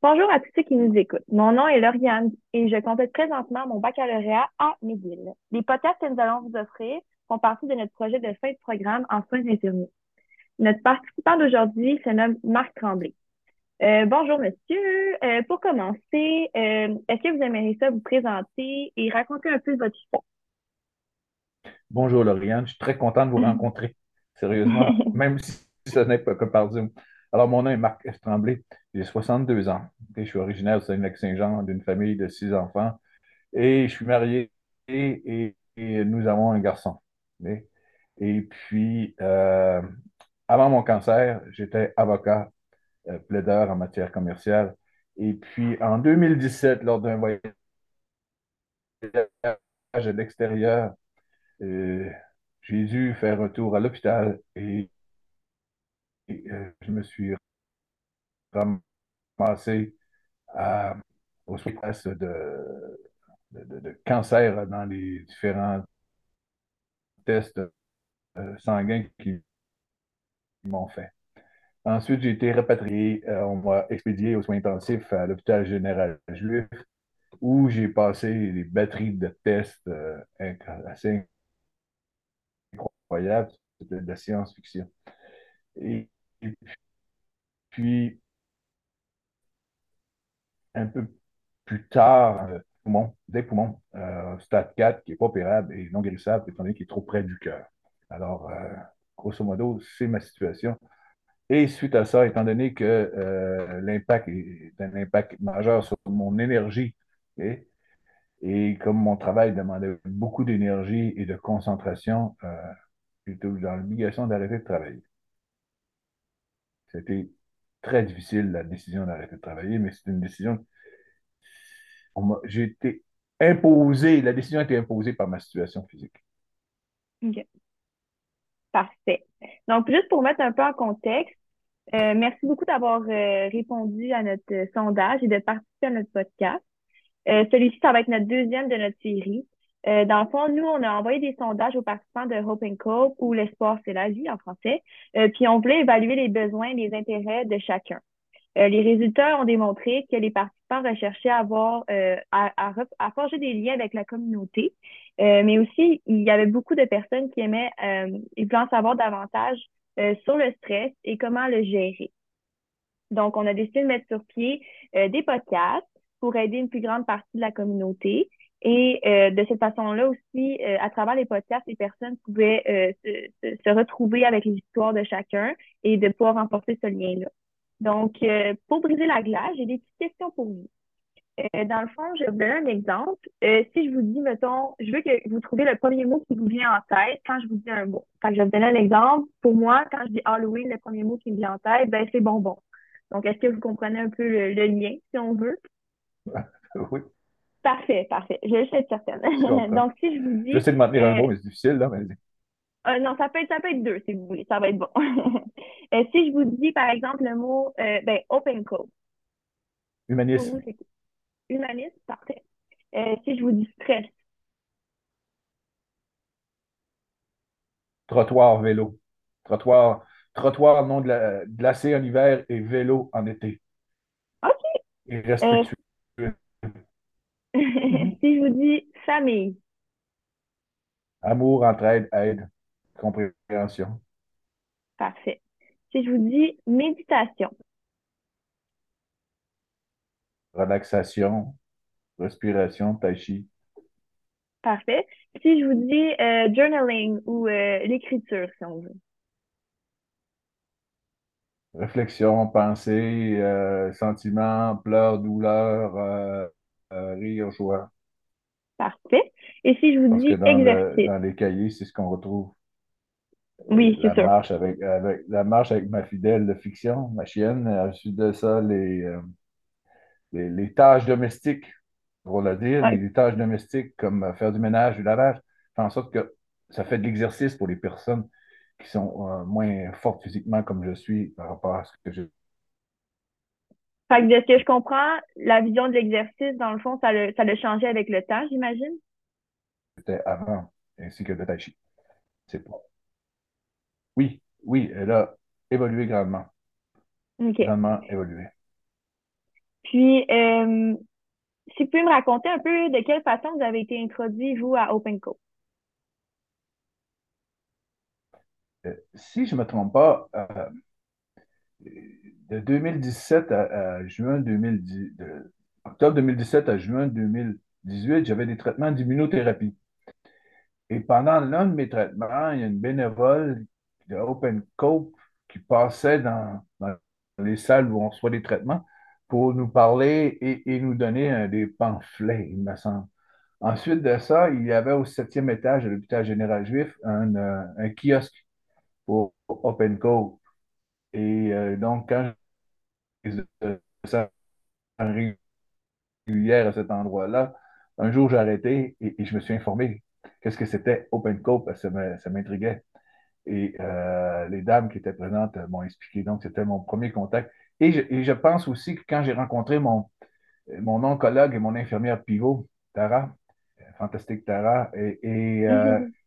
Bonjour à tous ceux qui nous écoutent. Mon nom est Lauriane et je complète présentement mon baccalauréat à McGill. Les podcasts que nous allons vous offrir font partie de notre projet de fin de programme en soins infirmiers. Notre participant d'aujourd'hui se nomme Marc Tremblay. Euh, bonjour monsieur. Euh, pour commencer, euh, est-ce que vous aimeriez ça vous présenter et raconter un peu votre histoire? Bonjour Lauriane, je suis très content de vous rencontrer. Sérieusement, même si ce n'est pas que par Zoom. Alors, mon nom est Marc Tremblay, j'ai 62 ans. je suis originaire de Saint-Lac-Saint-Jean, d'une famille de six enfants. Et je suis marié et, nous avons un garçon. Et puis, euh, avant mon cancer, j'étais avocat, euh, plaideur en matière commerciale. Et puis, en 2017, lors d'un voyage à l'extérieur, euh, j'ai dû faire un tour à l'hôpital et, je me suis ramassé à, au de, de, de, cancer dans les différents tests euh, sanguins qu'ils m'ont fait. Ensuite, j'ai été rapatrié, euh, on m'a expédié aux soins intensifs à l'hôpital général juif, où j'ai passé des batteries de tests euh, assez incroyables, c'était de la science-fiction. Puis, un peu plus tard, euh, poumon, des poumons, euh, stade 4, qui n'est pas opérable et non guérissable, étant donné qu'il est trop près du cœur. Alors, euh, grosso modo, c'est ma situation. Et suite à ça, étant donné que l'impact est un impact majeur sur mon énergie, et, et comme mon travail demandait beaucoup d'énergie et de concentration, j'étais dans l'obligation d'arrêter de travailler. C'était très difficile, la décision d'arrêter de travailler, mais c'est une décision. J'ai été imposé, la décision a été imposée par ma situation physique. OK. Parfait. Donc, juste pour mettre un peu en contexte, euh, merci beaucoup d'avoir euh, répondu à notre sondage et de participer à notre podcast. Euh, celui-ci, ça va être notre deuxième de notre série. Euh, dans le fond, nous, on a envoyé des sondages aux participants de Hope and Cope ou L'espoir, c'est la vie en français. Euh, puis on voulait évaluer les besoins et les intérêts de chacun. Euh, les résultats ont démontré que les participants recherchaient à avoir à, à, forger des liens avec la communauté, mais aussi il y avait beaucoup de personnes qui aimaient et voulaient en savoir davantage sur le stress et comment le gérer. Donc, on a décidé de mettre sur pied des podcasts pour aider une plus grande partie de la communauté. Et euh, de cette façon-là aussi, euh, à travers les podcasts, les personnes pouvaient euh, se, se, retrouver avec l'histoire de chacun et de pouvoir renforcer ce lien-là. Donc, pour briser la glace, j'ai des petites questions pour vous. dans le fond, je vais vous donner un exemple. si je vous dis, mettons, je veux que vous trouviez le premier mot qui vous vient en tête quand je vous dis un mot. Enfin, je vais vous donner un exemple. Pour moi, quand je dis Halloween, le premier mot qui me vient en tête, ben, c'est bonbon. Donc, est-ce que vous comprenez un peu le, le lien, si on veut? Oui. Parfait, parfait. Je vais être certaine. Donc, si je vous dis. J'essaie de maintenir un mot, euh, mais c'est difficile, là. Mais... Euh, non, ça peut, être, ça peut être deux, si vous voulez. Ça va être bon. Euh, si je vous dis, par exemple, le mot ben, open code. Humanisme. Humanisme, parfait. si je vous dis stress. Trottoir, vélo. Trottoir, trottoir non glacé en hiver et vélo en été. OK. Et respectueux. si je vous dis famille. Amour, entraide, aide, compréhension. Parfait. Si je vous dis méditation. Relaxation, respiration, tai chi. Parfait. Si je vous dis euh, journaling ou euh, l'écriture, si on veut. Réflexion, pensée, euh, sentiment, pleurs, douleur, euh, rire, joie. Parfait. Et si je vous dis dans exercice? dans les cahiers, c'est ce qu'on retrouve. Oui, c'est la marche avec, avec, la marche avec ma fidèle de fiction, ma chienne. Ensuite de ça, les, euh, les, les, tâches domestiques, pour le dire, les tâches domestiques comme faire du ménage, du lavage, font en sorte que ça fait de l'exercice pour les personnes qui sont euh, moins fortes physiquement comme je suis par rapport à ce que j'ai fait que de ce que je comprends, la vision de l'exercice, dans le fond, ça l'a ça changé avec le temps, j'imagine? C'était avant, ainsi que le tai chi. C'est pas. Oui, oui, elle a évolué grandement. OK. grandement évolué. Puis, euh, si vous pouvez me raconter un peu de quelle façon vous avez été introduit, vous, à OpenCode. Euh, si je ne me trompe pas, euh, de 2017 à, juin 2010, de octobre 2017 à juin 2018, j'avais des traitements d'immunothérapie. Et pendant l'un de mes traitements, il y a une bénévole de Open Cope qui passait dans, dans les salles où on reçoit des traitements pour nous parler et, et nous donner euh, des pamphlets, il me semble. Ensuite de ça, il y avait au septième étage de l'hôpital général juif un, euh, un kiosque pour Open Cope. Et euh, donc, quand je régulière à cet endroit-là, un jour, j'ai arrêté et, et je me suis informé qu'est-ce que c'était Open Cope, ça m'intriguait. Et euh, les dames qui étaient présentes euh, m'ont expliqué. Donc, c'était mon premier contact. Et je, et je pense aussi que quand j'ai rencontré mon, mon oncologue et mon infirmière pivot, Tara, fantastique Tara, et, et,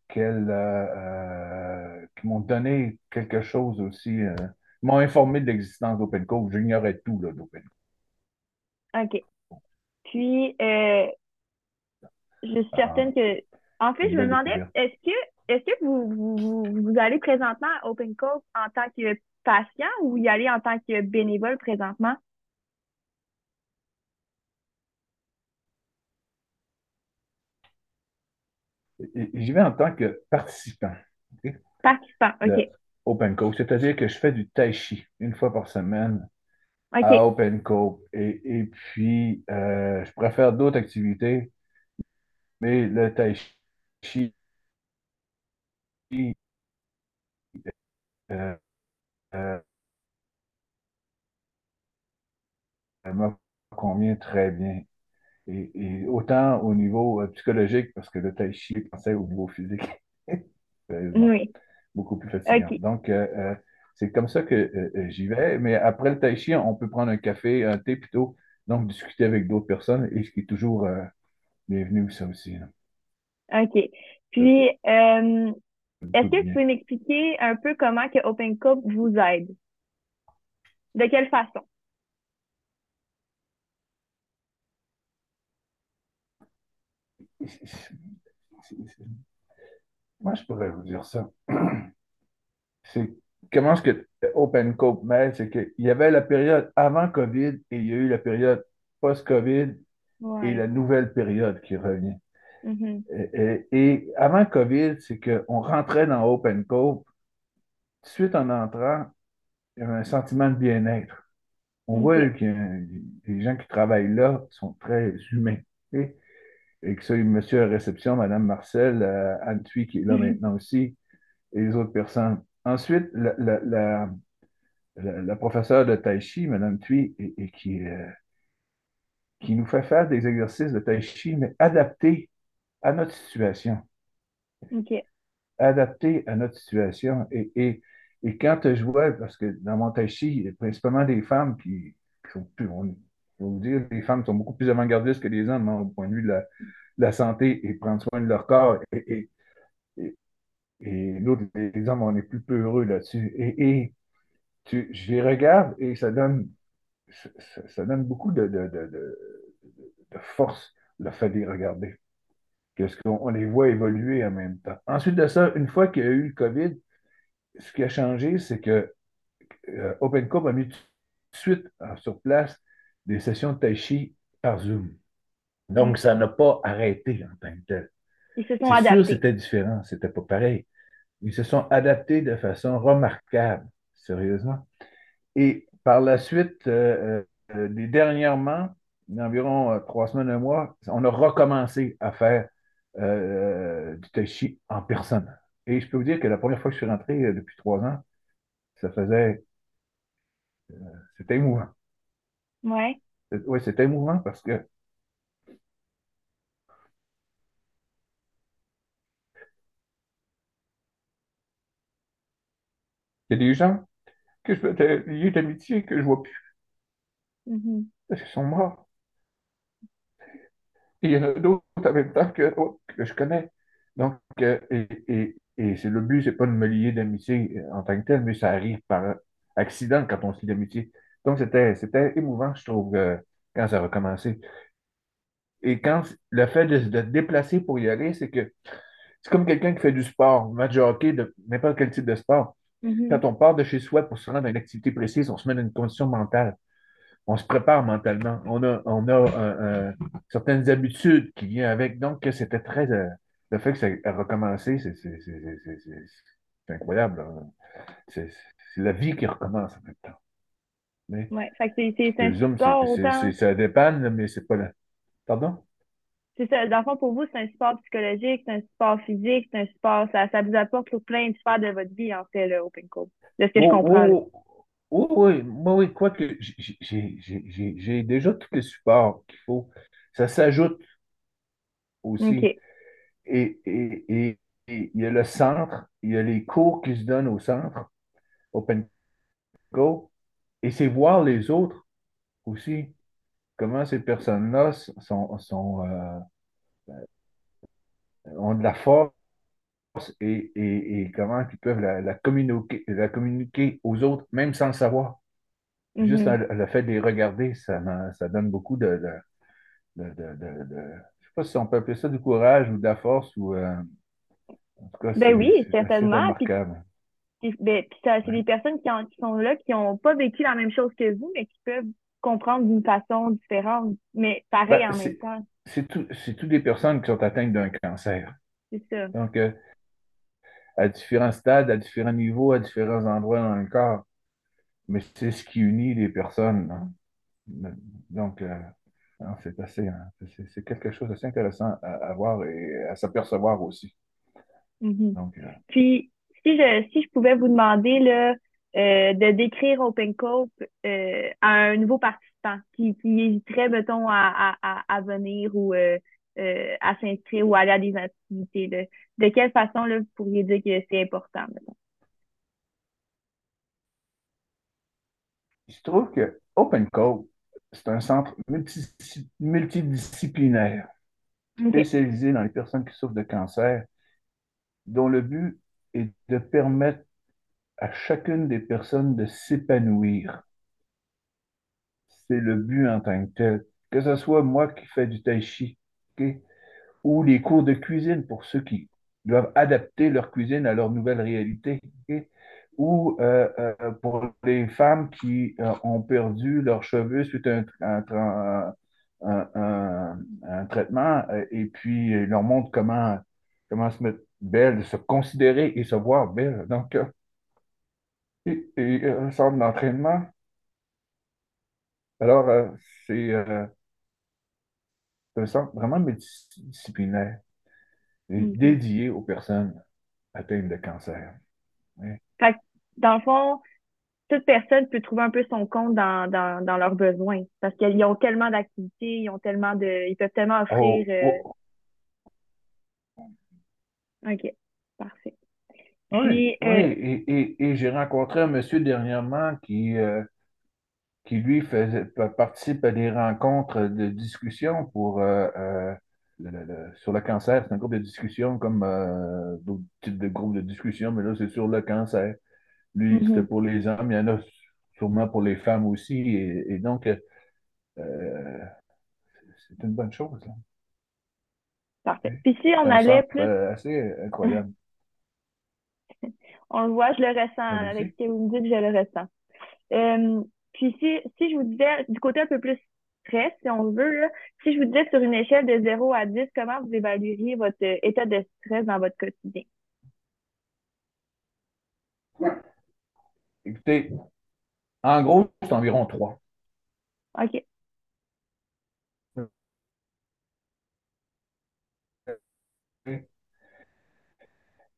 qu'elle, euh, euh, qui m'ont donné quelque chose aussi, euh, m'ont informé de l'existence d'OpenCove. J'ignorais tout là, d'OpenCove. OK. Puis, euh, je suis Ah, certaine que. En fait, je me demandais, est-ce que, est-ce que vous, vous, allez présentement à OpenCode en tant que patient ou y allez en tant que bénévole présentement? J'y vais en tant que participant ok, Participant. de OK. OpenCove, c'est-à-dire que je fais du tai chi une fois par semaine à OK. OpenCove. Et, et puis, euh, je préfère d'autres activités, mais le tai chi euh, euh, me convient très bien. Et, et autant au niveau psychologique, parce que le tai chi pensait au niveau physique, Oui. Beaucoup plus fatigant. OK. Donc, euh, euh, c'est comme ça que euh, j'y vais. Mais après le tai chi, on peut prendre un café, un thé plutôt, donc discuter avec d'autres personnes, et ce qui est toujours euh, bienvenu, ça aussi. là. OK. Puis, est-ce que bien. pouvez m'expliquer un peu comment que OpenCode vous aide? De quelle façon? Moi, je pourrais vous dire ça? C'est comment est-ce que Open Cope m'aide, c'est qu'il y avait la période avant COVID et il y a eu la période post-COVID et la nouvelle période qui revient. Mhm. Et, et- et avant COVID, c'est qu'on rentrait dans Open Cope, suite en entrant, il y avait un sentiment de bien-être. On voit OK. que les gens qui travaillent là sont très humains. Et, et que ça, monsieur à réception, Madame Marcel, euh, Anne Thuy, qui est là maintenant aussi, et les autres personnes. Ensuite, la, la, la, la- la professeure de Tai Chi, Madame Thuy, et, et qui, euh, qui nous fait faire des exercices de Tai Chi, mais adaptés à notre situation. OK. Adaptés à notre situation. Et, et, et quand je vois, parce que dans mon Tai Chi, il y a principalement des femmes qui, qui sont plus, on, vous dire, les femmes sont beaucoup plus avant-gardistes que les hommes, hein, au point de vue de la, santé et prendre soin de leur corps. Et, et, et, les hommes, on est plus peureux là-dessus. Et, tu, je les regarde et ça donne, ça, donne beaucoup de, de, de, force, le fait de les regarder. Qu'est-ce qu'on on les voit évoluer en même temps. Ensuite de ça, une fois qu'il y a eu le COVID, ce qui a changé, c'est que euh, OpenCoop a mis tout de suite euh, sur place des sessions de tai chi par Zoom. Donc, OK. ça n'a pas arrêté en tant que tel. Ils se sont adaptés. c'était différent, c'était pas pareil. Ils se sont adaptés de façon remarquable, sérieusement. Et par la suite, euh, euh, des- dernièrement, environ euh, trois semaines, un mois, on a recommencé à faire euh, du tai chi en personne. Et je peux vous dire que la première fois que je suis rentré euh, depuis trois ans, ça faisait, c'était émouvant. Ouais. Oui, c'était émouvant parce que il y a des gens que je m'étais liés d'amitié que je vois plus Mhm. parce qu'ils sont morts. Et il y en a d'autres en même temps que, que je connais. Donc, euh, et, et, et c'est le but, c'est pas de me lier d'amitié en tant que tel, mais ça arrive par accident quand on se lie d'amitié. Donc, c'était, c'était émouvant, je trouve, euh, quand ça a recommencé. Et quand le fait de, te déplacer pour y aller, c'est que c'est comme quelqu'un qui fait du sport, match de hockey, de n'importe quel type de sport. Mhm. Quand on part de chez soi pour se rendre à une activité précise, on se met dans une condition mentale. On se prépare mentalement. On a, on a euh, euh, certaines habitudes qui viennent avec. Donc, c'était très. euh, le fait que ça a recommencé, c'est incroyable. C'est c'est la vie qui recommence en même temps. Mais que c'est un c'est, autant. ça dépanne, mais c'est pas là. Pardon? C'est ça. Dans le fond, pour vous, c'est un sport psychologique, c'est un sport physique, c'est un sport. Ça, ça vous apporte plein de sphères de votre vie, en fait, le Open Code. De ce que je Oh, comprends, oh, oh, oui, moi, oui, quoique j'ai j'ai- déjà tous les supports qu'il faut. Ça s'ajoute aussi. Et, et, et, et il y a le centre, il y a les cours qui se donnent au centre, Open Go, et c'est voir les autres aussi, comment ces personnes-là sont, sont, euh, ont de la force et, et, et comment ils peuvent la, la communiquer, la communiquer aux autres, même sans le savoir. Juste Mhm. le, le fait de les regarder, ça, ça donne beaucoup de, de, de, de, je sais pas si on peut appeler ça du courage ou de la force, ou euh, en tout cas, Ben c'est oui, certainement. Puis. Puis- ben, puis ça, c'est des personnes qui, qui sont là, qui n'ont pas vécu la même chose que vous, mais qui peuvent comprendre d'une façon différente, mais pareil Ben, en même temps. c'est tout, toutes des personnes qui sont atteintes d'un cancer. C'est ça. Donc, euh, à différents stades, à différents niveaux, à différents endroits dans le corps. Mais c'est ce qui unit les personnes. hein. Donc, euh, c'est assez, hein, c'est quelque chose d'assez intéressant à, à voir et à s'apercevoir aussi. Mhm. Donc, euh, Puis, si je, si je pouvais vous demander là, euh, de décrire Open Cope euh, à un nouveau participant qui, qui hésiterait, mettons, à, à, à, à venir ou euh, à s'inscrire ou aller à des activités, là, de quelle façon là, vous pourriez dire que c'est important, mettons? il se trouve que Open Code, c'est un centre multi- multidisciplinaire spécialisé dans les personnes qui souffrent de cancer, dont le but est de permettre à chacune des personnes de s'épanouir. C'est le but en tant que tel. Que ce soit moi qui fais du tai chi, ou les cours de cuisine pour ceux qui doivent adapter leur cuisine à leur nouvelle réalité, ou euh, euh, pour les femmes qui euh, ont perdu leurs cheveux suite à un, traitement, et puis leur montre comment, comment se mettre belle, se considérer et se voir belle. Donc, euh, et, et, euh, un centre d'entraînement. Alors, euh, c'est euh, un centre vraiment multidisciplinaire et OK. dédié aux personnes atteintes de cancer. Oui. Fait que, dans le fond, toute personne peut trouver un peu son compte dans, dans, dans leurs besoins parce qu'ils ont tellement d'activités, ils ont tellement de, ils peuvent tellement offrir. Oh, euh, oh, OK. Parfait. oui, Puis, oui. euh, Et, et- et j'ai rencontré un monsieur dernièrement qui, euh, qui lui, faisait, pa- participe à des rencontres de discussion pour, euh, le- le- le- sur le cancer. C'est un groupe de discussion comme d'autres types de groupes de discussion, mais là, c'est sur le cancer. Lui, c'était mhm. pour les hommes, il y en a sûrement pour les femmes aussi. Et, et donc, c'est une bonne chose. là. Parfait. Puis si on allait plus, euh, assez incroyable. on le voit, je le ressens, avec ce que vous me dites, je le ressens. Euh, puis si, si je vous disais du côté un peu plus stress, si on veut, là, si je vous disais sur une échelle de zéro à 10, comment vous évalueriez votre euh, état de stress dans votre quotidien? Écoutez, en gros, c'est environ trois. OK.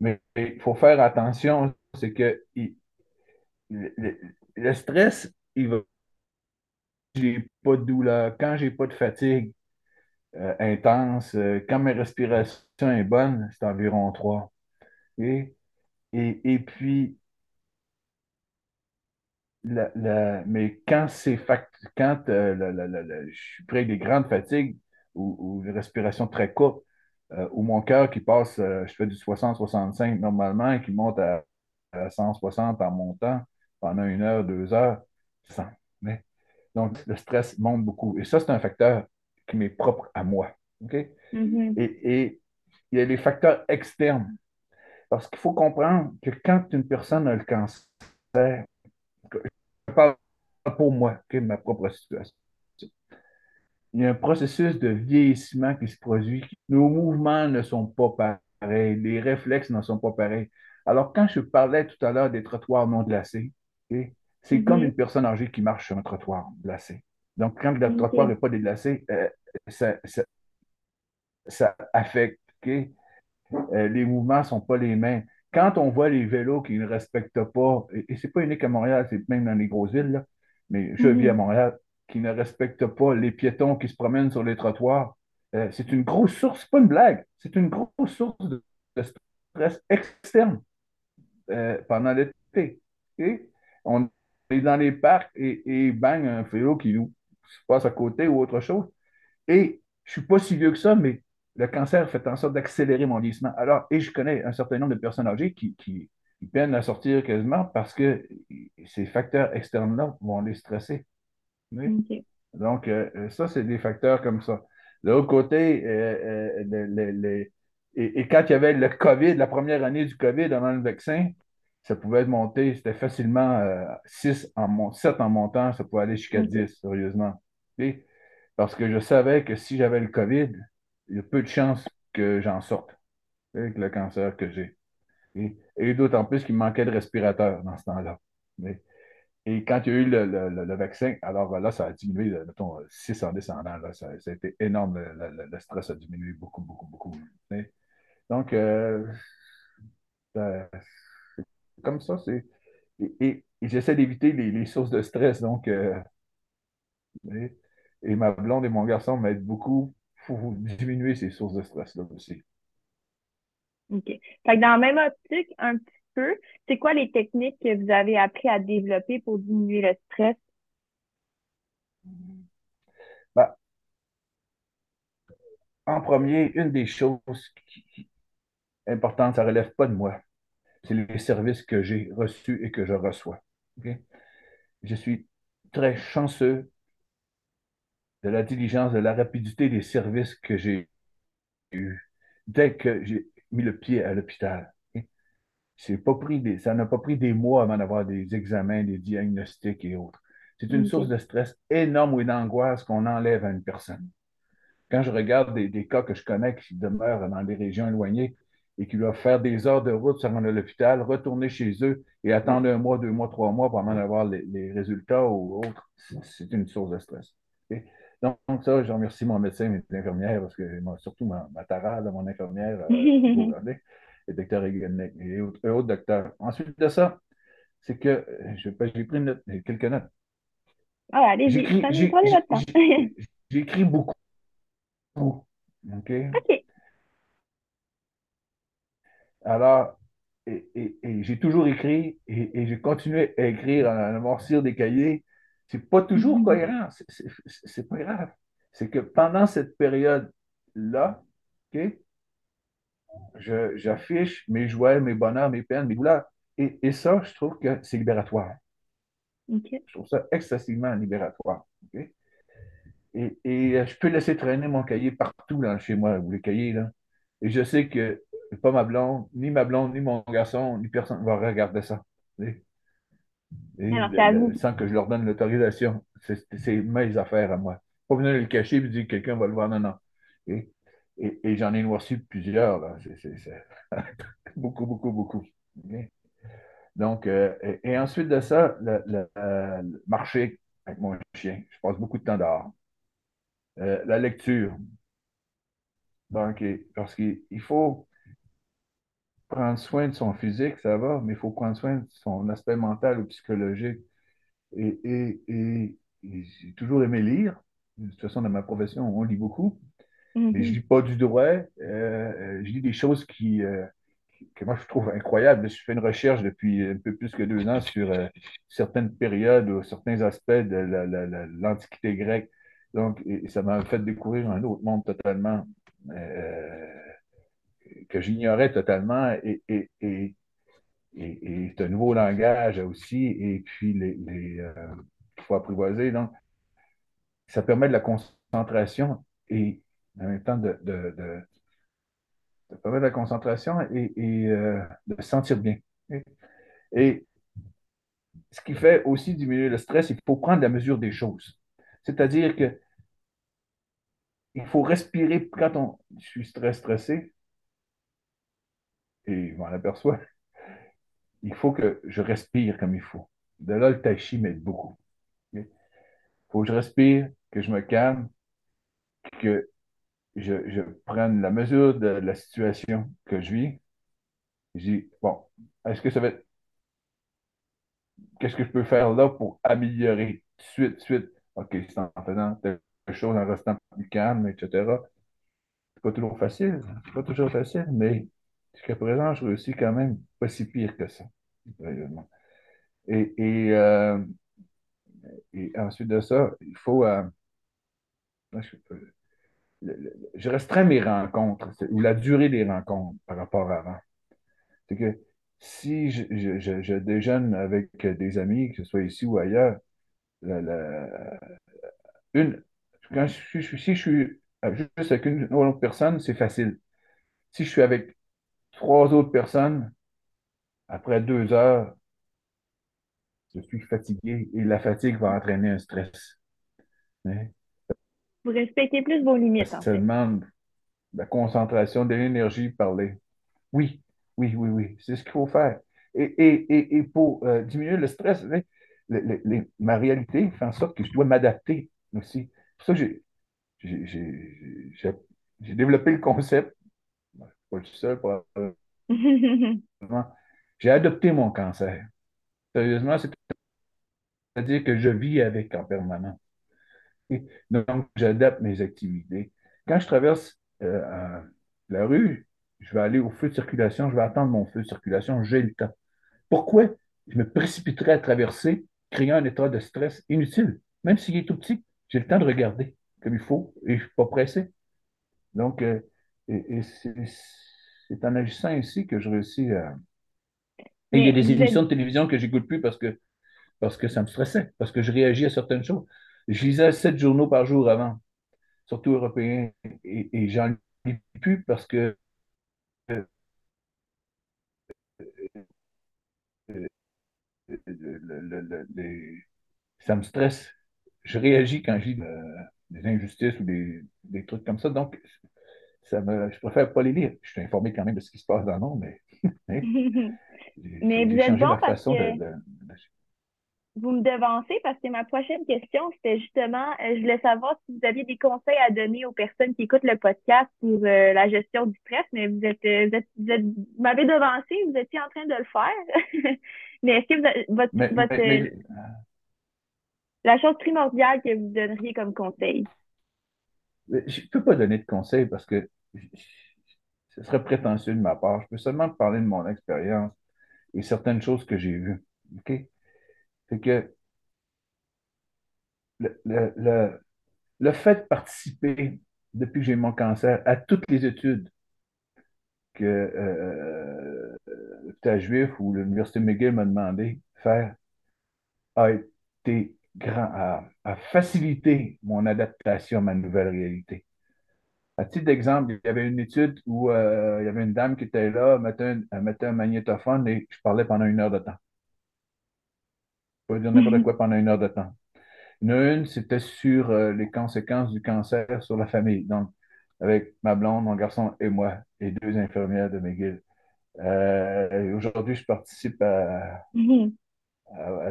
Mais il faut faire attention, c'est que le, stress, il va, j'ai pas de douleur, quand j'ai pas de fatigue euh, intense, euh, quand ma respiration est bonne, c'est environ trois. Et, et, et puis, la, la- mais quand c'est quand euh, je suis avec des grandes fatigues ou, ou une respiration très courte, euh, ou mon cœur qui passe, euh, je fais du 60-65 normalement et qui monte à, à 160 en montant pendant une heure, deux heures, 100. Mais, donc, le stress monte beaucoup. Et ça, c'est un facteur qui m'est propre à moi. OK? Mhm. Et, et il y a les facteurs externes. Parce qu'il faut comprendre que quand une personne a le cancer, je parle pour moi, OK, ma propre situation il y a un processus de vieillissement qui se produit. Nos mouvements ne sont pas pareils, les réflexes ne sont pas pareils. Alors, quand je parlais tout à l'heure des trottoirs non glacés, c'est comme Mhm. une personne âgée qui marche sur un trottoir glacé. Donc, quand le trottoir n'est pas déglacé, euh, ça, ça- ça affecte. Euh, les mouvements ne sont pas les mêmes. Quand on voit les vélos qui ne respectent pas, et, et c'est pas unique à Montréal, c'est même dans les grosses villes, là, mais je vis à. Montréal, qui ne respectent pas les piétons qui se promènent sur les trottoirs, euh, c'est une grosse source, c'est pas une blague, c'est une grosse source de, stress externe euh, pendant l'été. Et on est dans les parcs et, bang, un vélo qui nous passe à côté ou autre chose. Et je suis pas si vieux que ça, mais le cancer fait en sorte d'accélérer mon vieillissement. Alors, et je connais un certain nombre de personnes âgées qui peinent à sortir quasiment parce que ces facteurs externes-là vont les stresser. Donc, euh, ça, c'est des facteurs comme ça. De l'autre côté, euh, euh, le- le- le- et, et quand il y avait le COVID, la première année du COVID avant le vaccin, ça pouvait être monté, c'était facilement euh, 6 en mon- 7 en montant, ça pouvait aller jusqu'à OK. 10, sérieusement. Parce que je savais que si j'avais le COVID, il y a peu de chances que j'en sorte avec le cancer que j'ai. Et, et d'autant plus qu'il me manquait de respirateur dans ce temps-là. Mais- et quand il y a eu le, le- le- vaccin, alors là, ça a diminué, euh, mettons, 6 en descendant. Là, ça, a été énorme. Le, stress a diminué beaucoup, beaucoup, beaucoup. Donc, euh, comme ça. C'est, et, j'essaie d'éviter les, les sources de stress. Donc, euh, et, et ma blonde et mon garçon m'aident beaucoup pour diminuer ces sources de stress-là aussi. OK. Fait que dans la même optique, un petit c'est quoi les techniques que vous avez appris à développer pour diminuer le stress? Ben, en premier, une des choses qui, qui est importante, ça ne relève pas de moi. C'est les services que j'ai reçus et que je reçois. Je suis très chanceux de la diligence, de la rapidité des services que j'ai eus dès que j'ai mis le pied à l'hôpital. C'est pas pris des, ça n'a pas pris des mois avant d'avoir des examens, des diagnostics et autres. C'est une source de stress énorme ou d'angoisse qu'on enlève à une personne. Quand je regarde des, des cas que je connais qui demeurent dans des régions éloignées et qui doivent faire des heures de route, se rendre à l'hôpital, retourner chez eux et attendre un mois, deux mois, trois mois pour en avoir les, les résultats ou autres, c'est une source de stress. Donc, ça, je remercie mon médecin, mes infirmières, parce que surtout ma, ma Tara, là, mon infirmière, euh, le docteur Eganek et autres, autres docteurs. Ensuite de ça, c'est que euh, j'ai pris note, quelques notes. Ah, allez-y, J'écris prenez, votre temps. beaucoup. OK? OK. Alors, et, et- et j'ai toujours écrit et, et j'ai continué à écrire, à amortir des cahiers. C'est pas toujours cohérent, c'est c'est- c'est pas grave. C'est que pendant cette période-là, OK, je- j'affiche mes joies, mes bonheurs, mes peines, mes douleurs. Et, et ça, je trouve que c'est libératoire. Je trouve ça excessivement libératoire. Et, et, euh, je peux laisser traîner mon cahier partout là, chez moi, ou les cahiers, là. Et je sais que pas ma blonde, ni ma blonde, ni mon garçon, ni personne ne va regarder ça. Et, Alors, le- le- sans que je leur donne l'autorisation. C'est c'est mes affaires à moi. Pas venir le cacher et dire que quelqu'un va le voir. Non, non. Et, et, j'en ai noirci plusieurs, là. C'est beaucoup, beaucoup, beaucoup. Donc, euh, et, ensuite de ça, le, euh, le marcher avec mon chien. Je passe beaucoup de temps dehors. Euh, la lecture. Donc, parce qu'il il faut prendre soin de son physique, ça va, mais il faut prendre soin de son aspect mental ou psychologique. Et, et- et j'ai toujours aimé lire. De toute façon, dans ma profession, on lit beaucoup. Mais je Mhm. lis pas du droit. Euh, euh, je lis des choses qui, euh, qui- que moi je trouve incroyables. Je fais une recherche depuis un peu plus que deux ans sur euh, certaines périodes ou certains aspects de la- la- la- l'Antiquité grecque. Donc, et, et ça m'a fait découvrir un autre monde totalement que j'ignorais totalement. Et, et, et, et, un nouveau langage aussi. Et puis les, les, faut apprivoiser. Donc, ça permet de la concentration et en même temps de, de, de ça permet de la concentration et, euh, de se sentir bien. Et, ce qui fait aussi diminuer le stress, il faut prendre la mesure des choses. C'est-à-dire que il faut respirer quand on, je suis très stressé et je m'en aperçois. Il faut que je respire comme il faut. De là, le tai chi m'aide beaucoup. Il faut que je respire, que je me calme, que je, je prenne la mesure de la situation que je vis. Je dis, bon, est-ce que ça va être... Qu'est-ce que je peux faire là pour améliorer suite, suite? OK, c'est en faisant telle chose, en restant plus calme, etc. C'est pas toujours facile. C'est pas toujours facile, mais jusqu'à présent, je réussis quand même pas si pire que ça. Et, et, euh, et ensuite de ça, il faut. Euh, je restreins mes rencontres, ou la durée des rencontres par rapport à avant. C'est que si je, je, je, déjeune avec des amis, que ce soit ici ou ailleurs, la, une, quand si je suis juste avec une autre personne, c'est facile. Si je suis avec trois autres personnes, après deux heures, je suis fatigué et la fatigue va entraîner un stress. Hein? Vous respectez plus vos limites, Ça demande la concentration, de l'énergie, parler. Oui, oui, oui, oui, c'est ce qu'il faut faire. Et, et, et, pour euh, diminuer le stress, ma réalité fait en sorte que je dois m'adapter aussi. Pour ça j'ai développé le concept. Pas le seul, J'ai adopté mon cancer. Sérieusement, c'est-à-dire que je vis avec en permanence. Donc, j'adapte mes activités. Quand je traverse euh, la rue, je vais aller au feu de circulation, je vais attendre mon feu de circulation, j'ai le temps. Pourquoi je me précipiterais à traverser, créant un état de stress inutile? Même s'il est tout petit, j'ai le temps de regarder comme il faut et je ne suis pas pressé. Donc, euh, et, c'est en agissant ainsi que je réussis à. Et il y a des émissions de télévision que j'écoute plus parce que, parce que ça me stressait, parce que je réagis à certaines choses. Je lisais sept journaux par jour avant, surtout européens, et, et j'en lis plus parce que ça me stresse. Je réagis quand lis des injustices ou des, des, trucs comme ça. Donc, ça me, je préfère pas les lire. Je suis informé quand même de ce qui se passe dans le monde, mais, mais, vous êtes bon parce que... de, vous me devancez parce que ma prochaine question, c'était justement, euh, je voulais savoir si vous aviez des conseils à donner aux personnes qui écoutent le podcast pour euh, la gestion du stress, mais vous êtes, euh, vous, êtes, vous, m'avez devancé, vous étiez en train de le faire. mais est-ce que vous votre, votre la chose primordiale que vous donneriez comme conseil? Je ne peux pas donner de conseils parce que ce serait prétentieux de ma part. Je peux seulement parler de mon expérience et certaines choses que j'ai vues. OK? C'est que le, le, le, fait de participer depuis que j'ai mon cancer à toutes les études que euh, l'hôpital juif ou l'Université McGill m'a demandé de faire a été grand, faciliter mon adaptation à ma nouvelle réalité. À titre d'exemple, il y avait une étude où euh, il y avait une dame qui était là, elle mettait un magnétophone et je parlais pendant une heure de temps pas dire n'importe mhm. quoi pendant une heure de temps. Une, c'était sur euh, les conséquences du cancer sur la famille. Donc, avec ma blonde, mon garçon et moi, et deux infirmières de McGill. Euh, aujourd'hui, je participe à, mhm.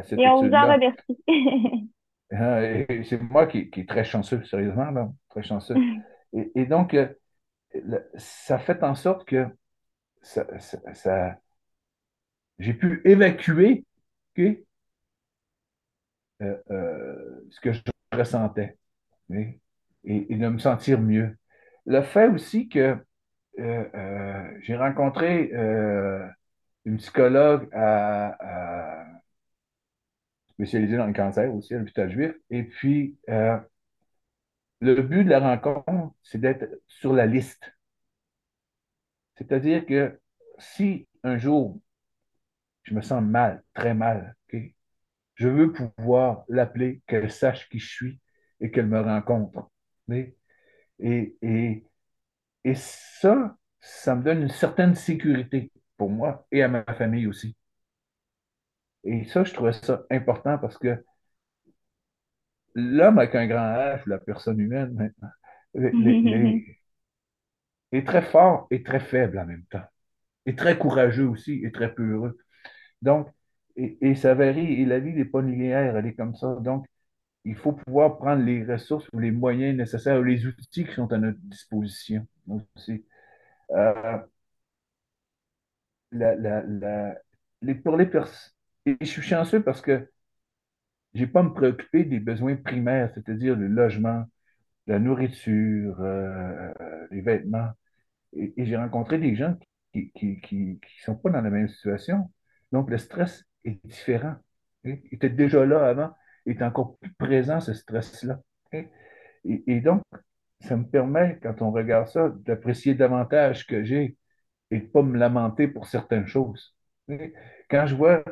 cette Et on vous en remercie. Ah, c'est moi qui, qui est très chanceux, sérieusement, là, très chanceux. Et, donc, euh, ça fait en sorte que ça, ça, j'ai pu évacuer okay, euh, euh, ce que je ressentais et, de me sentir mieux. Le fait aussi que euh, j'ai rencontré une psychologue spécialisée dans le cancer aussi à l'hôpital juif. Et puis, le but de la rencontre, c'est d'être sur la liste. C'est-à-dire que si un jour je me sens mal, très mal, Je veux pouvoir l'appeler, qu'elle sache qui je suis et qu'elle me rencontre. Et, et, et, et ça, ça me donne une certaine sécurité pour moi et à ma famille aussi. Et ça, je trouvais ça important parce que l'homme avec un grand H, la personne humaine maintenant, les- les- est très fort et très faible en même temps. Et très courageux aussi et très peureux. Donc, et, et ça varie. Et la vie n'est pas linéaire, elle est comme ça. Donc, il faut pouvoir prendre les ressources ou les moyens nécessaires, ou les outils qui sont à notre disposition aussi. Euh, la, la, la- les, pour les et je suis chanceux parce que j'ai pas à me préoccuper des besoins primaires, c'est-à-dire le logement, la nourriture, euh, les vêtements. Et, j'ai rencontré des gens qui qui, qui, qui sont pas dans la même situation. Donc, le stress est différent. Et, il était déjà là avant, il est encore plus présent, ce stress-là. Et, et- donc, ça me permet, quand on regarde ça, d'apprécier davantage ce que j'ai et de ne pas me lamenter pour certaines choses. Et Quand je vois,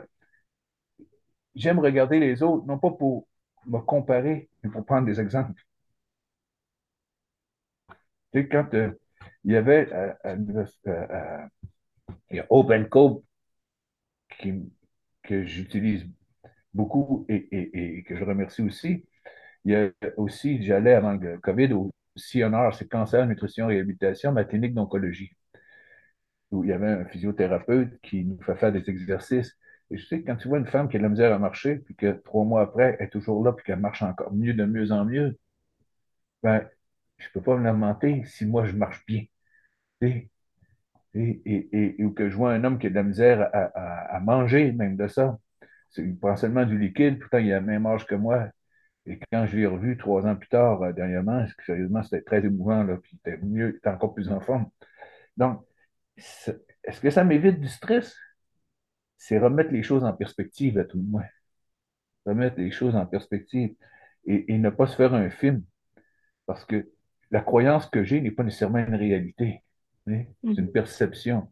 j'aime regarder les autres, non pas pour me comparer, mais pour prendre des exemples. Quand euh, il y avait l'université- à- à- il Open Code qui- que j'utilise beaucoup et, que je remercie aussi. Il y a aussi, j'allais avant le COVID au CNR, c'est Cancer, Nutrition, Réhabilitation, ma clinique d'oncologie, où il y avait un physiothérapeute qui nous fait faire des exercices. Et je sais que quand tu vois une femme qui a de la misère à marcher, puis que trois mois après, elle est toujours là, puis qu'elle marche encore mieux, de mieux en mieux, ben, je peux pas me lamenter si moi je marche bien. Et, et, et- ou que je vois un homme qui a de la misère à, à- à manger, même de ça. Il prend seulement du liquide, pourtant il a le même âge que moi. Et quand je l'ai revu trois ans plus tard, euh, dernièrement, sérieusement, c'était très émouvant, là, puis il était mieux, il était encore plus en forme. Donc, est-ce que ça m'évite du stress? C'est remettre les choses en perspective, à tout le moins. Remettre les choses en perspective et, et ne pas se faire un film, parce que la croyance que j'ai n'est pas nécessairement une réalité. Hein? C'est une perception.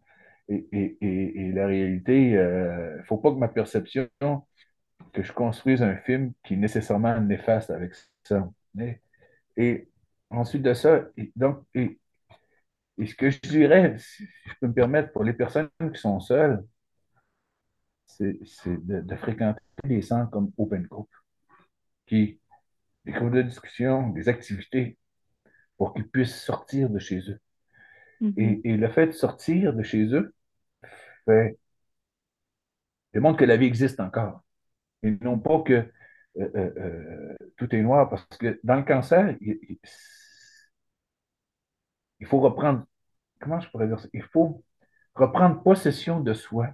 Et, et- et- et la réalité, il ne faut pas que ma perception, que je construise un film qui est nécessairement néfaste avec ça. hein? Et ensuite de ça, donc, et, ce que je dirais, si je peux me permettre, pour les personnes qui sont seules, c'est c'est de, de fréquenter des centres comme Open Group, qui, des groupes de discussion, des activités pour qu'ils puissent sortir de chez eux. Mhm. Et, et le fait de sortir de chez eux fait, démontre que la vie existe encore. Et non pas que euh, euh, euh, tout est noir, parce que dans le cancer, il, il- faut reprendre, comment je pourrais dire ça? Il faut reprendre possession de soi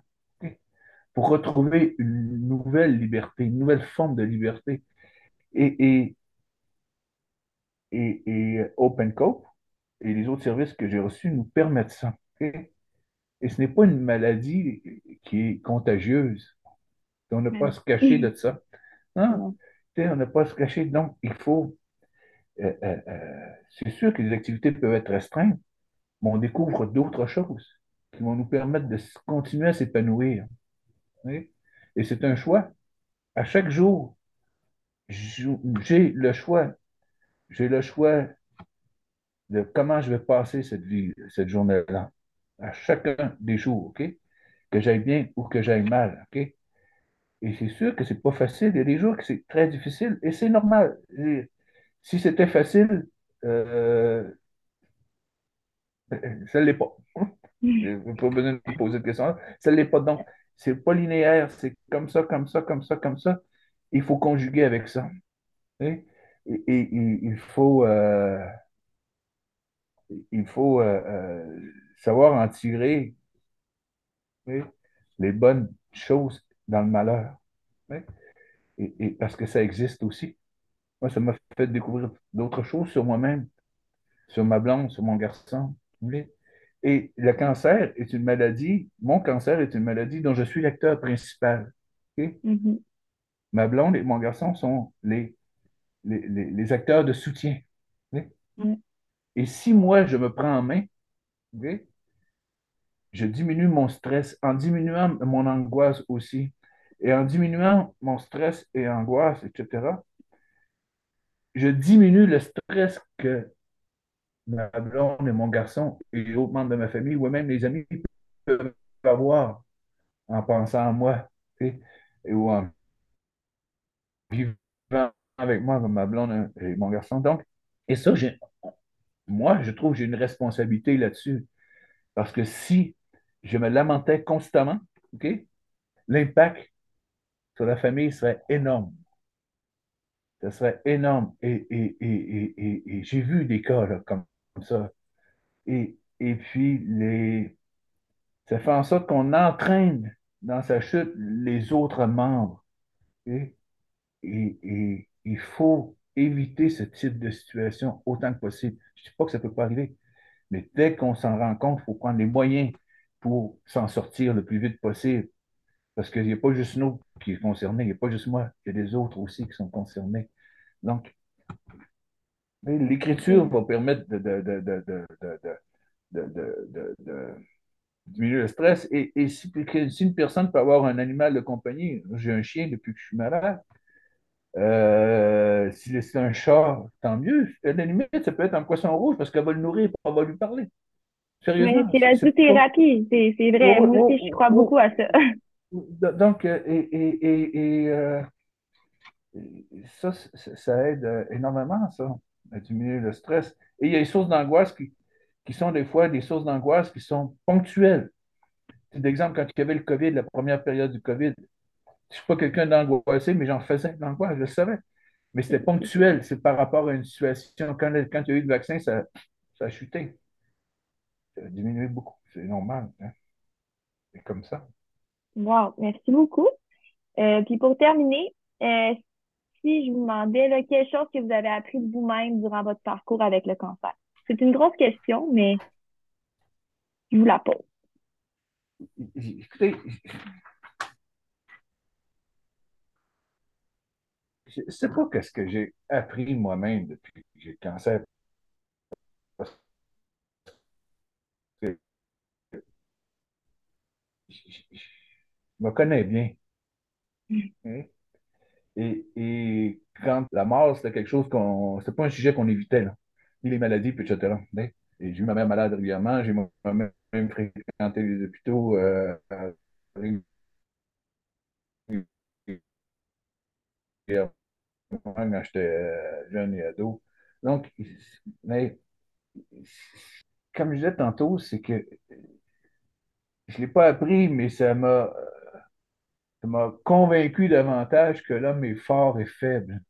pour retrouver une nouvelle liberté, une nouvelle forme de liberté. Et, et, et, et OpenCope et les autres services que j'ai reçus nous permettent ça. Et ce n'est pas une maladie qui est contagieuse. On n'a pas à se cacher de ça. Sais, on n'a pas à se cacher. Donc, il faut. euh, euh, euh, c'est sûr que les activités peuvent être restreintes, mais on découvre d'autres choses qui vont nous permettre de continuer à s'épanouir. oui. Et c'est un choix. À chaque jour, jou- j'ai le choix. J'ai le choix de comment je vais passer cette vie, cette journée-là. À chacun des jours, OK? Que j'aille bien ou que j'aille mal, OK? Et c'est sûr que c'est pas facile. Il y a des jours que c'est très difficile et c'est normal. Et si c'était facile, euh, ça ne l'est pas. Pas besoin de me poser de questions. Ça ne l'est pas. Donc, c'est pas linéaire. C'est comme ça, comme ça, comme ça, comme ça. Il faut conjuguer avec ça. Et, et- et- il faut, euh, il faut euh, euh, savoir en tirer oui, les bonnes choses dans le malheur. oui. Et, et parce que ça existe aussi. Moi, ça m'a fait découvrir d'autres choses sur moi-même, sur ma blonde, sur mon garçon. oui. Et le cancer est une maladie, mon cancer est une maladie dont je suis l'acteur principal. Mhm. Ma blonde et mon garçon sont les, les, les- les acteurs de soutien. Et si moi, je me prends en main, je diminue mon stress en diminuant mon angoisse aussi. Et en diminuant mon stress et angoisse, etc., je diminue le stress que ma blonde et mon garçon et les autres membres de ma famille ou même les amis peuvent avoir en pensant à moi, et ou en vivant avec moi comme ma blonde et mon garçon. Donc, et ça, moi, je trouve que j'ai une responsabilité là-dessus. Parce que si je me lamentais constamment, l'impact sur la famille serait énorme. Ça serait énorme. Et, et, et, et j'ai vu des cas comme, ça. Et, puis, les, ça fait en sorte qu'on entraîne dans sa chute les autres membres. Et, il faut éviter ce type de situation autant que possible. Je ne dis pas que ça ne peut pas arriver, mais dès qu'on s'en rend compte, il faut prendre les moyens pour s'en sortir le plus vite possible. Parce qu'il n'y a pas juste nous qui est concerné, il n'y a pas juste moi, il y a des autres aussi qui sont concernés. Donc, l'écriture va permettre de, diminuer le stress. Et, si, une personne peut avoir un animal de compagnie, j'ai un chien depuis que je suis malade, euh, si c'est un chat, tant mieux. À la limite, ça peut être un poisson rouge parce qu'elle va le nourrir et on va lui parler. Sérieusement. Mais c'est la zoothérapie, c'est vrai. Oh, Moi aussi, oh, je crois oh, beaucoup à ça. Donc, euh, et, et, et euh, ça, ça aide énormément, ça, à diminuer le stress. Et il y a des sources d'angoisse qui, qui sont des fois des sources d'angoisse qui sont ponctuelles. D'exemple, quand il y avait le COVID, la première période du COVID, je ne suis pas quelqu'un d'angoissé, mais j'en faisais de l'angoisse, je le savais. Mais c'était ponctuel, c'est par rapport à une situation. Quand, quand il y a eu le vaccin, ça, ça a chuté. Ça a diminué beaucoup. C'est normal. Hein. C'est comme ça. Wow, merci beaucoup. Euh, puis pour terminer, euh, si je vous demandais là, quelque chose que vous avez appris de vous-même durant votre parcours avec le cancer? C'est une grosse question, mais je vous la pose. Écoutez, je ne sais pas qu'est-ce que j'ai appris moi-même depuis que j'ai le cancer. je, me connais bien. Mm. Hein? Et, et, quand la mort, c'était quelque chose qu'on. C'était pas un sujet qu'on évitait, là. Ni les maladies, puis etc. Hein? Et j'ai eu ma mère malade régulièrement, j'ai moi-même fréquenté les hôpitaux euh, quand j'étais jeune et ado. Donc, mais comme je disais tantôt, c'est que je ne l'ai pas appris, mais ça m'a m'a convaincu davantage que l'homme est fort et faible.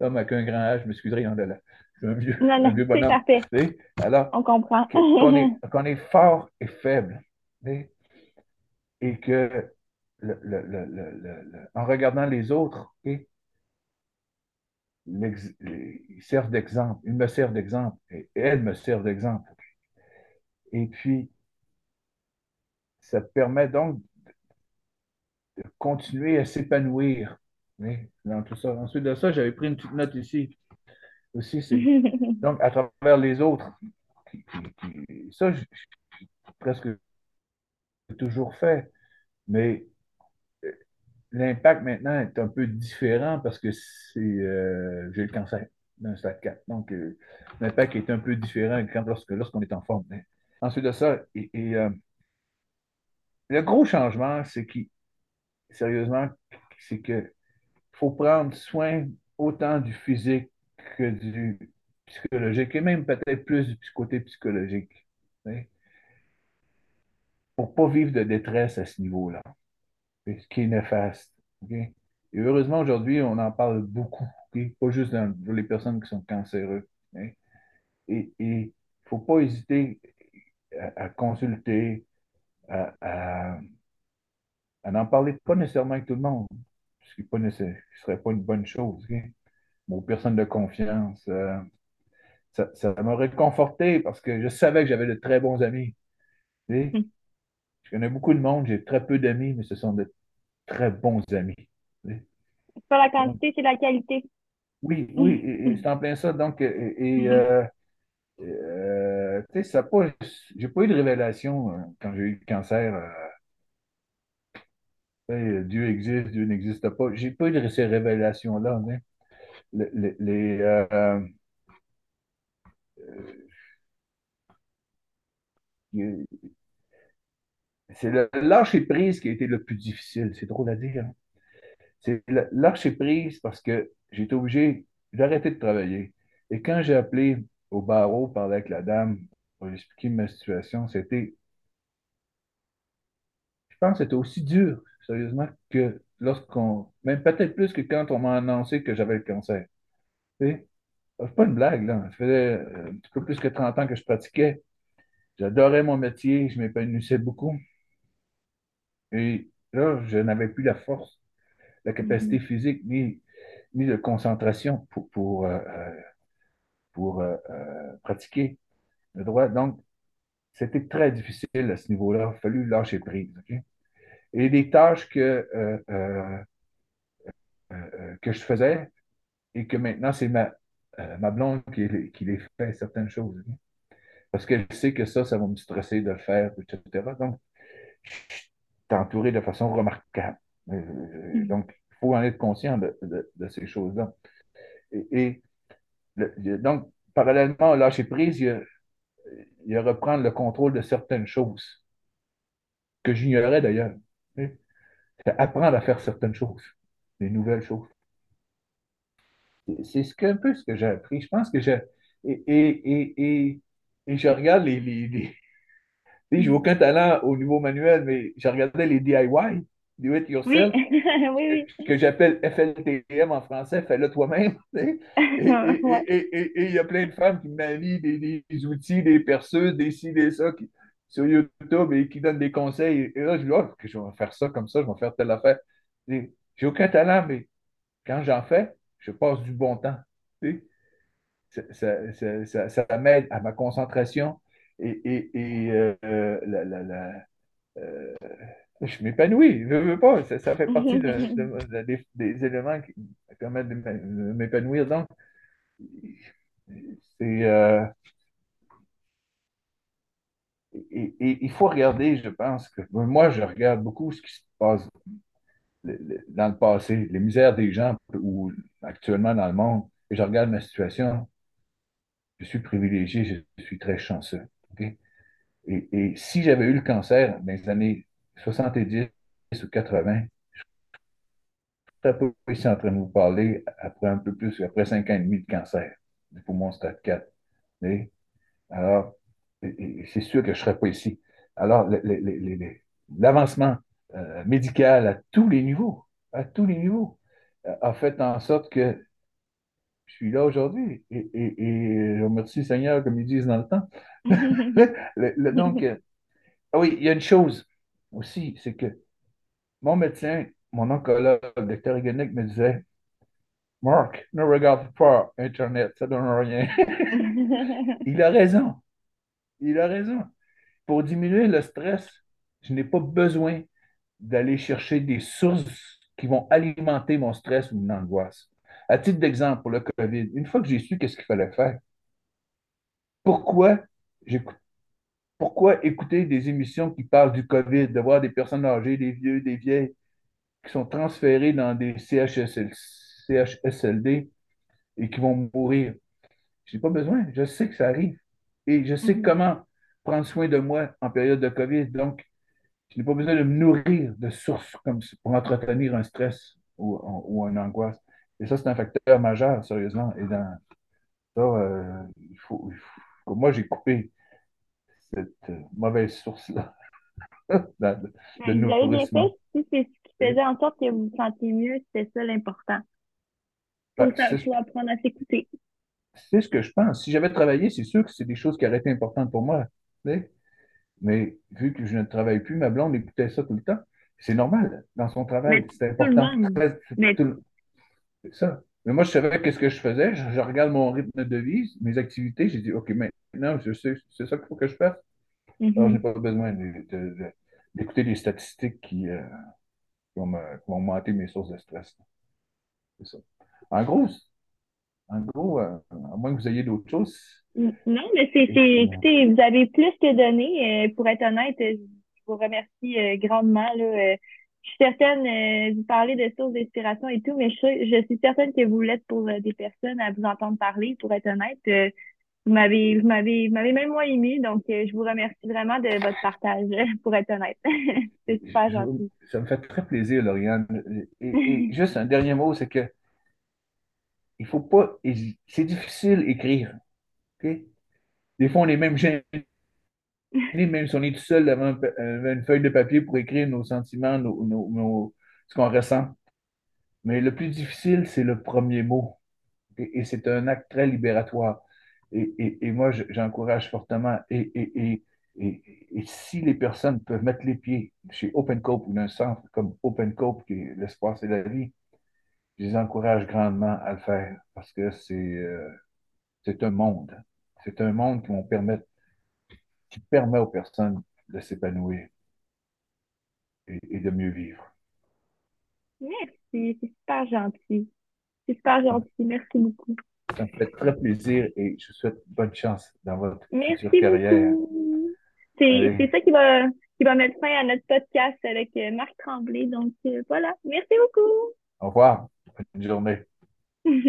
L'homme avec un grand âge, je m'excuserai, hein, je suis un vieux, non, non, vieux bonhomme. Alors, on comprend. qu'on est, est, fort et faible. Et que le, le, en regardant les autres, ils servent d'exemple. Ils me servent d'exemple. Et elles me servent d'exemple. Et puis, ça permet donc de continuer à s'épanouir dans tout ça. Ensuite de ça, j'avais pris une petite note ici. Aussi, donc à travers les autres. ça, j'ai presque toujours fait. Mais l'impact maintenant est un peu différent parce que c'est euh, j'ai le cancer d'un stade 4. Donc, euh, l'impact est un peu différent quand, lorsque, lorsqu'on est en forme. ensuite de ça, et, euh, le gros changement, c'est qui, sérieusement, c'est que faut prendre soin autant du physique que du psychologique, et même peut-être plus du côté psychologique. Pour ne pas vivre de détresse à ce niveau-là ce qui est néfaste. Et heureusement, aujourd'hui, on en parle beaucoup, pas juste dans, pour les personnes qui sont cancéreuses. Et il ne faut pas hésiter à, consulter, à, n'en parler pas nécessairement avec tout le monde, ce qui ne serait pas une bonne chose. Aux personnes de confiance. Euh, ça, ça m'a réconforté parce que je savais que j'avais de très bons amis. Hmm. Je connais beaucoup de monde, j'ai très peu d'amis, mais ce sont de très bons amis. C'est pas la quantité, c'est la qualité. Oui, oui, c'est en plein ça. Donc, et, mm-hmm. euh, euh, tu sais, ça pas, j'ai pas eu de révélation euh, quand j'ai eu le cancer Dieu existe, Dieu n'existe pas. J'ai pas eu de ces révélations-là. Le- le- les, euh, c'est le lâcher prise qui a été le plus difficile. C'est drôle à dire. C'est le lâcher prise parce que j'étais obligé d'arrêter de travailler. Et quand j'ai appelé au barreau, parler avec la dame pour lui expliquer ma situation, c'était, je pense, que c'était aussi dur, sérieusement, que lorsqu'on, même peut-être plus que quand on m'a annoncé que j'avais le cancer. C'est pas une blague, là. Ça faisait euh, un petit peu plus que 30 ans que je pratiquais. J'adorais mon métier, je m'épanouissais beaucoup. Et là, je n'avais plus la force, la capacité Mhm. physique, ni, ni de concentration pour, pour, euh, pour euh, euh, pratiquer le droit. Donc, c'était très difficile à ce niveau-là. Il a fallu lâcher prise. Et les tâches que, euh, que je faisais et que maintenant, c'est ma, ma blonde qui, les- qui les fait certaines choses. Parce qu'elle sait que ça, ça va me stresser de le faire, etc. Donc, je entouré de façon remarquable. Euh, Mhm. donc, il faut en être conscient de, de- de ces choses-là. Et, et le- donc, parallèlement au lâcher prise, il y a, il y a reprendre le contrôle de certaines choses que j'ignorais d'ailleurs. C'est apprendre à faire certaines choses, des nouvelles choses. C'est ce que, un peu ce que j'ai appris. Je pense que j'ai. Et, et, et, je regarde les, j'ai aucun talent au niveau manuel, mais j'ai regardé les DIY, Do It Oui, Yourself, oui, que j'appelle FLTM en français, fais-le toi-même. Et oui. il y a plein de femmes qui manient des, des outils, des perceuses, des ci, des ça, qui- sur YouTube et qui donnent des conseils. Et là, je dis, oh, que je vais faire ça comme ça, je vais faire telle affaire. J'ai aucun talent, mais quand j'en fais, je passe du bon temps. Ça- ça m'aide à ma concentration et, et, et, euh, la, la, la, euh, je m'épanouis, je veux pas, ça, ça fait partie de, de- de- des, des éléments qui me permettent de m'é- de m'épanouir. Donc, c'est, euh, et, et il faut regarder, je pense que moi, je regarde beaucoup ce qui se passe le- le- dans le passé, les misères des gens ou actuellement dans le monde, et je regarde ma situation. Je suis privilégié, je suis très chanceux. Et, si j'avais eu le cancer dans les années 70 ou 80, serais pas ici en train de vous parler après un peu plus, après cinq ans et demi de cancer du poumon stade 4. Mais, alors, c'est sûr que je ne serais pas ici. Alors, l'avancement euh, médical à tous les niveaux, à tous les niveaux, euh, a fait en sorte que je suis là aujourd'hui. Et, et, et je remercie le Seigneur, comme ils disent dans le temps. Le- le- donc, euh, ah oui, il y a une chose aussi, c'est que mon médecin, mon oncologue, le docteur Egenek, me disait, Marc, ne regarde pas Internet, ça donne rien. Il a raison. Il a raison. Pour diminuer le stress, je n'ai pas besoin d'aller chercher des sources qui vont alimenter mon stress ou mon angoisse. À titre d'exemple, pour le COVID, une fois que j'ai su qu'est-ce qu'il fallait faire, pourquoi pourquoi écouter des émissions qui parlent du COVID, de voir des personnes âgées, des vieux, des vieilles, qui sont transférés dans des CHSL, CHSLD et qui vont mourir? Je n'ai pas besoin. Je sais que ça arrive. Et je sais Mhm. comment prendre soin de moi en période de COVID. Donc, je n'ai pas besoin de me nourrir de sources comme pour entretenir un stress ou, ou une angoisse. Et ça, c'est un facteur majeur, sérieusement. Et dans ça, euh, il faut, il faut- moi, j'ai coupé cette mauvaise source-là de, bien fait. nourrissement. Si c'est ce qui faisait en sorte que vous vous sentiez mieux, c'était ça l'important. ben, Faut, c'est faut apprendre à s'écouter. c'est ce que je pense. Si j'avais travaillé, c'est sûr que c'est des choses qui auraient été importantes pour moi. Mais vu que je ne travaille plus, ma blonde écoutait ça tout le temps. C'est normal. Dans son travail, c'est important. Mais c'est ça. Mais moi, je savais qu'est-ce que je faisais. Je, je regarde mon rythme de vie, mes activités. J'ai dit, OK, maintenant, je sais, c'est ça qu'il faut que je fasse. Alors, je n'ai mhm. pas besoin de- de- de- d'écouter des statistiques qui, euh, qui vont me- qui vont augmenter mes sources de stress. C'est ça. En gros, en gros, euh, à moins que vous ayez d'autres choses, Non, mais c'est, écoutez, vous avez plus que donné. euh, pour être honnête, je vous remercie grandement. Là, je suis certaine, euh, vous parlez de sources d'inspiration et tout, mais je, je suis certaine que vous l'êtes pour euh, des personnes à vous entendre parler, pour être honnête. Euh, vous m'avez, vous m'avez, vous m'avez même moi ému, donc je vous remercie vraiment de votre partage, pour être honnête. C'est Je- super gentil. ça me fait très plaisir, Lauriane. Et, et juste un dernier mot, c'est que il faut pas C'est difficile d'écrire. ok? Des fois, on est même gêné, même si on est tout seul devant euh, une feuille de papier pour écrire nos sentiments, nos, nos- ce qu'on ressent. Mais le plus difficile, c'est le premier mot. Et, c'est un acte très libératoire. Et, et- et moi, je- j'encourage fortement. Et, si les personnes peuvent mettre les pieds chez Open Cope ou d'un centre comme Open Cope, qui est l'espace et la vie, je les encourage grandement à le faire parce que c'est euh, un monde. C'est un monde qui vont permettre, qui permet aux personnes de s'épanouir et, et de mieux vivre. Merci, c'est super gentil. C'est super gentil. Merci beaucoup. ça me fait très plaisir et je vous souhaite bonne chance dans votre future Merci carrière. C'est, ça qui va, qui va mettre fin à notre podcast avec euh, Marc Tremblay. Donc, euh, voilà. Merci beaucoup. au revoir. Bonne journée.